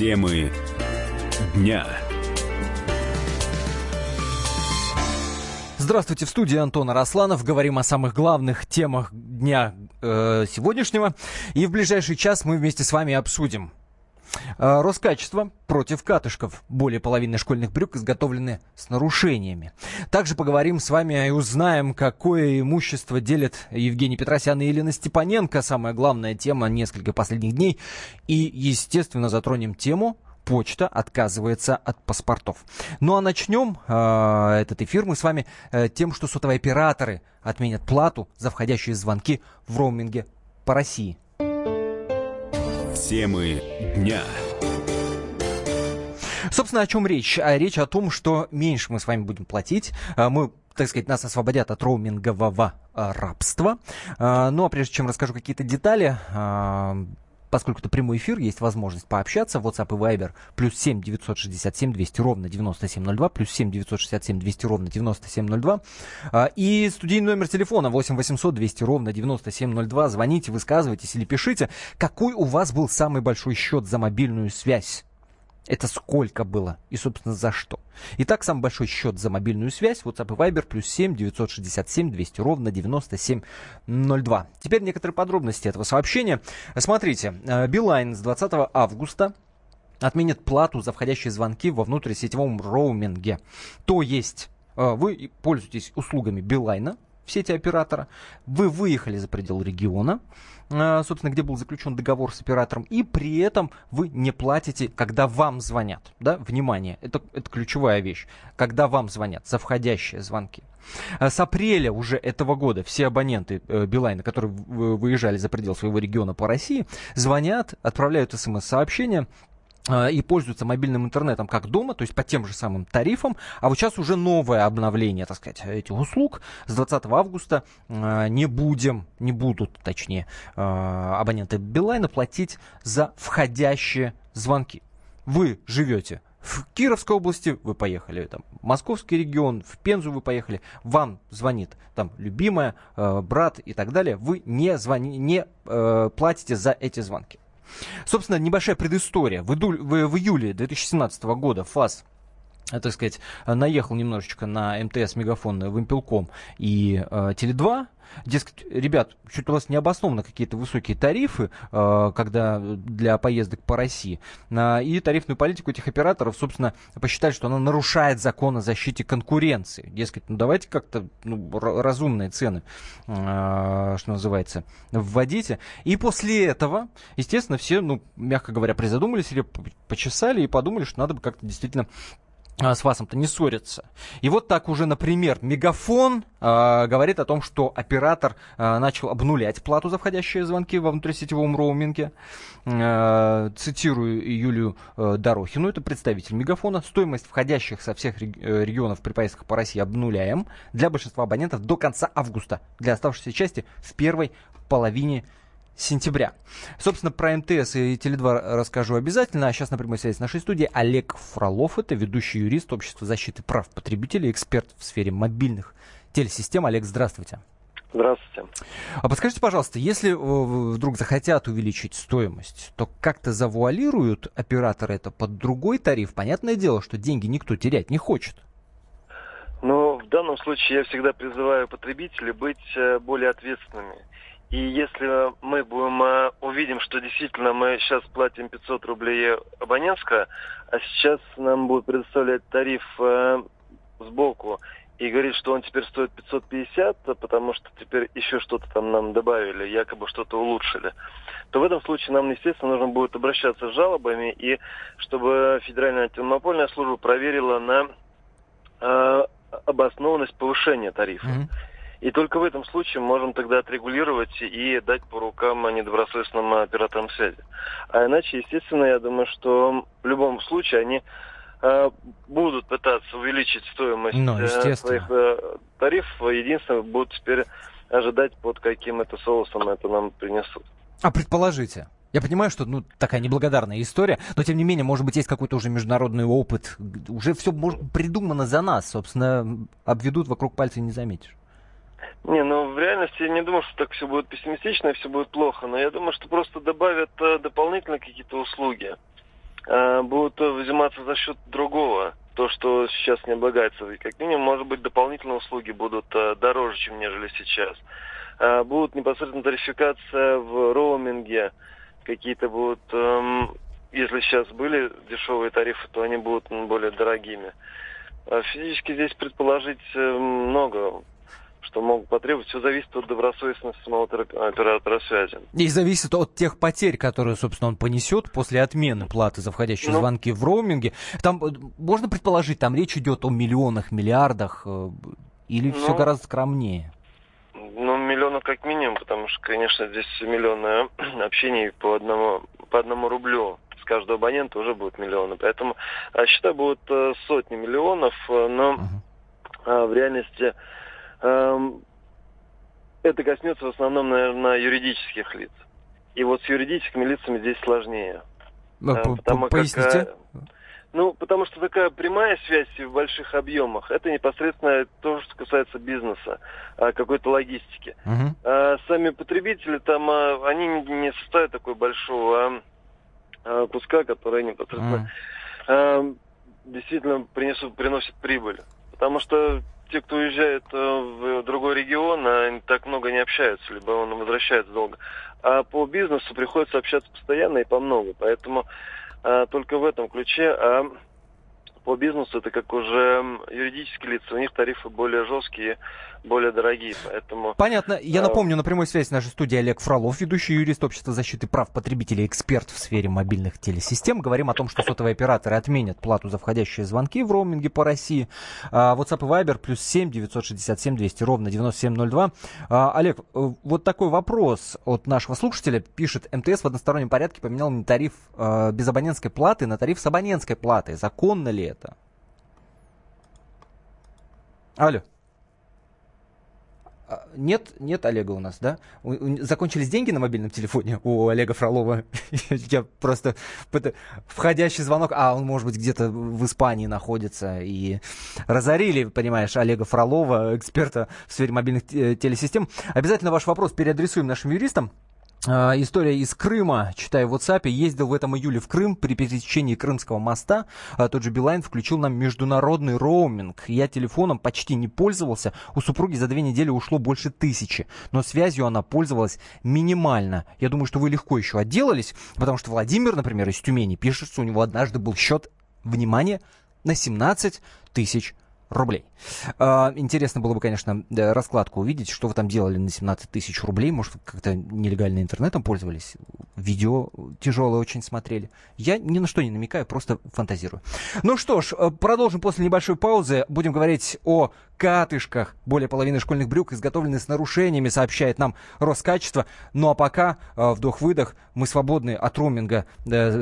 Темы дня. Здравствуйте, в студии Антон Арасланов. Говорим о самых главных темах дня э, сегодняшнего. И в ближайший час мы вместе с вами обсудим Роскачество против катышков. Более половины школьных брюк изготовлены с нарушениями. Также поговорим с вами и узнаем, какое имущество делят Евгений Петросян и Елена Степаненко. Самая главная тема нескольких последних дней. И, естественно, затронем тему почта отказывается от паспортов. Ну а начнем э, этот эфир мы с вами э, тем, что сотовые операторы отменят плату за входящие звонки в роуминге по России. Темы дня. Собственно, о чем речь? А речь о том, что меньше мы с вами будем платить. А, мы так сказать, нас освободят от роумингового а, рабства. А, ну а прежде чем расскажу какие-то детали, поскольку это прямой эфир, есть возможность пообщаться. WhatsApp и Viber плюс 7 967 200 ровно 9702, плюс 7 967 200 ровно 9702. А, и студийный номер телефона 8 800 200 ровно 9702. Звоните, высказывайтесь или пишите, какой у вас был самый большой счет за мобильную связь. Это сколько было и, собственно, за что. Итак, самый большой счет за мобильную связь WhatsApp и Viber плюс 7 967 200 ровно 9702. Теперь некоторые подробности этого сообщения. Смотрите, э, Билайн с 20 августа отменит плату за входящие звонки во внутрисетевом роуминге. То есть э, вы пользуетесь услугами Билайна, сети оператора, вы выехали за предел региона, а, собственно, где был заключен договор с оператором, и при этом вы не платите, когда вам звонят. Да? Внимание, это, это ключевая вещь. Когда вам звонят за входящие звонки. А с апреля уже этого года все абоненты э, Билайна, которые выезжали за предел своего региона по России, звонят, отправляют смс-сообщения и пользуются мобильным интернетом как дома, то есть по тем же самым тарифам. А вот сейчас уже новое обновление, так сказать, этих услуг. С 20 августа а, не будем, не будут, точнее, а, абоненты Билайна платить за входящие звонки. Вы живете в Кировской области вы поехали, там, Московский регион, в Пензу вы поехали, вам звонит там любимая, э, брат и так далее, вы не, звони, не э, платите за эти звонки. Собственно, небольшая предыстория. В, июле 2017 года ФАС так сказать, наехал немножечко на МТС, Мегафон, Вимпелком и э, Теле2, Дескать, ребят, что-то у вас необоснованно какие-то высокие тарифы, э, когда для поездок по России. Э, и тарифную политику этих операторов, собственно, посчитали, что она нарушает закон о защите конкуренции. Дескать, ну давайте как-то ну, разумные цены, э, что называется, вводите. И после этого, естественно, все, ну, мягко говоря, призадумались или почесали и подумали, что надо бы как-то действительно с ВАСом-то не ссорятся. И вот так уже, например, Мегафон э, говорит о том, что оператор э, начал обнулять плату за входящие звонки во внутрисетевом роуминге. Э, цитирую Юлию э, Дорохину, это представитель Мегафона. Стоимость входящих со всех регионов при поездках по России обнуляем для большинства абонентов до конца августа. Для оставшейся части в первой половине сентября. Собственно, про МТС и Теле2 расскажу обязательно. А сейчас на прямой связи с нашей студией Олег Фролов. Это ведущий юрист Общества защиты прав потребителей, эксперт в сфере мобильных телесистем. Олег, здравствуйте. Здравствуйте. А подскажите, пожалуйста, если э, вдруг захотят увеличить стоимость, то как-то завуалируют операторы это под другой тариф? Понятное дело, что деньги никто терять не хочет. Ну, в данном случае я всегда призываю потребителей быть э, более ответственными. И если мы будем э, увидим, что действительно мы сейчас платим 500 рублей абонентская, а сейчас нам будут предоставлять тариф э, сбоку и говорит, что он теперь стоит 550, потому что теперь еще что-то там нам добавили, якобы что-то улучшили, то в этом случае нам, естественно, нужно будет обращаться с жалобами, и чтобы Федеральная антимонопольная служба проверила на э, обоснованность повышения тарифа. Mm-hmm. И только в этом случае можем тогда отрегулировать и дать по рукам недобросовестным операторам связи. А иначе, естественно, я думаю, что в любом случае они э, будут пытаться увеличить стоимость ну, э, своих э, тарифов. Единственное, будут теперь ожидать, под каким это соусом это нам принесут. А предположите, я понимаю, что ну, такая неблагодарная история, но тем не менее, может быть, есть какой-то уже международный опыт. Уже все может, придумано за нас. Собственно, обведут вокруг пальца и не заметишь. Не, ну в реальности я не думаю, что так все будет пессимистично и все будет плохо, но я думаю, что просто добавят э, дополнительно какие-то услуги. э, будут взиматься за счет другого. То, что сейчас не облагается. И как минимум, может быть, дополнительные услуги будут э, дороже, чем нежели сейчас. Будут непосредственно тарификация в роуминге. Какие-то будут, э, если сейчас были дешевые тарифы, то они будут более дорогими. Физически здесь предположить много что могут потребовать. Все зависит от добросовестности самого оператора связи. И зависит от тех потерь, которые, собственно, он понесет после отмены платы за входящие ну, звонки в роуминге. Там э, можно предположить, там речь идет о миллионах, миллиардах, э, или ну, все гораздо скромнее? Ну, миллионов как минимум, потому что, конечно, здесь миллионы общений по одному, по одному рублю с каждого абонента уже будет миллионы. Поэтому а счета будут э, сотни миллионов, но uh-huh. в реальности это коснется в основном, наверное, юридических лиц. И вот с юридическими лицами здесь сложнее. Ну, э, потому поясните? Как, ну, потому что такая прямая связь в больших объемах, это непосредственно то, что касается бизнеса, а, какой-то логистики. Uh-huh. А сами потребители там, а, они не составят такой большого а, куска, который непосредственно uh-huh. действительно принесут, приносит прибыль. Потому что те, кто уезжает э, в другой регион, они так много не общаются, либо он возвращается долго. А по бизнесу приходится общаться постоянно и по много. Поэтому а, только в этом ключе. А по бизнесу это как уже юридические лица, у них тарифы более жесткие, более дорогие, поэтому... Понятно. Я напомню, на прямой связи в нашей студии Олег Фролов, ведущий юрист Общества защиты прав потребителей, эксперт в сфере мобильных телесистем. Говорим о том, что сотовые операторы отменят плату за входящие звонки в роуминге по России. А, WhatsApp и Viber плюс 7 967 200 ровно 9702. А, Олег, э, вот такой вопрос от нашего слушателя. Пишет, МТС в одностороннем порядке поменял мне тариф э, без абонентской платы на тариф с абонентской платой. Законно ли это? Алло. А, нет, нет Олега у нас, да? Закончились деньги на мобильном телефоне у Олега Фролова. Я просто входящий звонок, а он может быть где-то в Испании находится и разорили, понимаешь, Олега Фролова, эксперта в сфере мобильных телесистем. Обязательно ваш вопрос переадресуем нашим юристам. А, история из Крыма, читаю в WhatsApp, ездил в этом июле в Крым при пересечении Крымского моста. А тот же Билайн включил нам международный роуминг. Я телефоном почти не пользовался. У супруги за две недели ушло больше тысячи. Но связью она пользовалась минимально. Я думаю, что вы легко еще отделались, потому что Владимир, например, из Тюмени пишет, что у него однажды был счет, внимание, на 17 тысяч рублей. А, интересно было бы, конечно, раскладку увидеть, что вы там делали на 17 тысяч рублей. Может, как-то нелегально интернетом пользовались, видео тяжелое очень смотрели. Я ни на что не намекаю, просто фантазирую. Ну что ж, э, продолжим после небольшой паузы. Будем говорить о катышках. Более половины школьных брюк изготовлены с нарушениями, сообщает нам Роскачество. Ну а пока э, вдох-выдох, мы свободны от роуминга,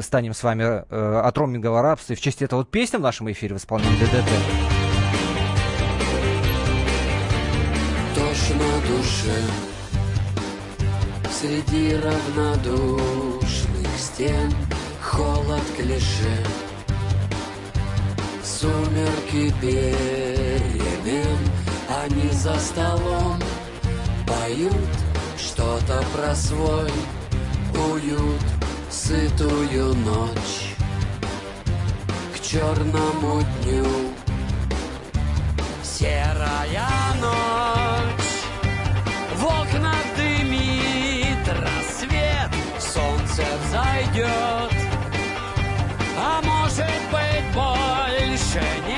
станем с вами э, от роумингового рабства. И в честь этого вот песня в нашем эфире в исполнении ДДТ. Душе. Среди равнодушных стен Холод клише. Сумерки перемен Они за столом Поют что-то про свой Уют, сытую ночь. К черному дню Серая ночь больше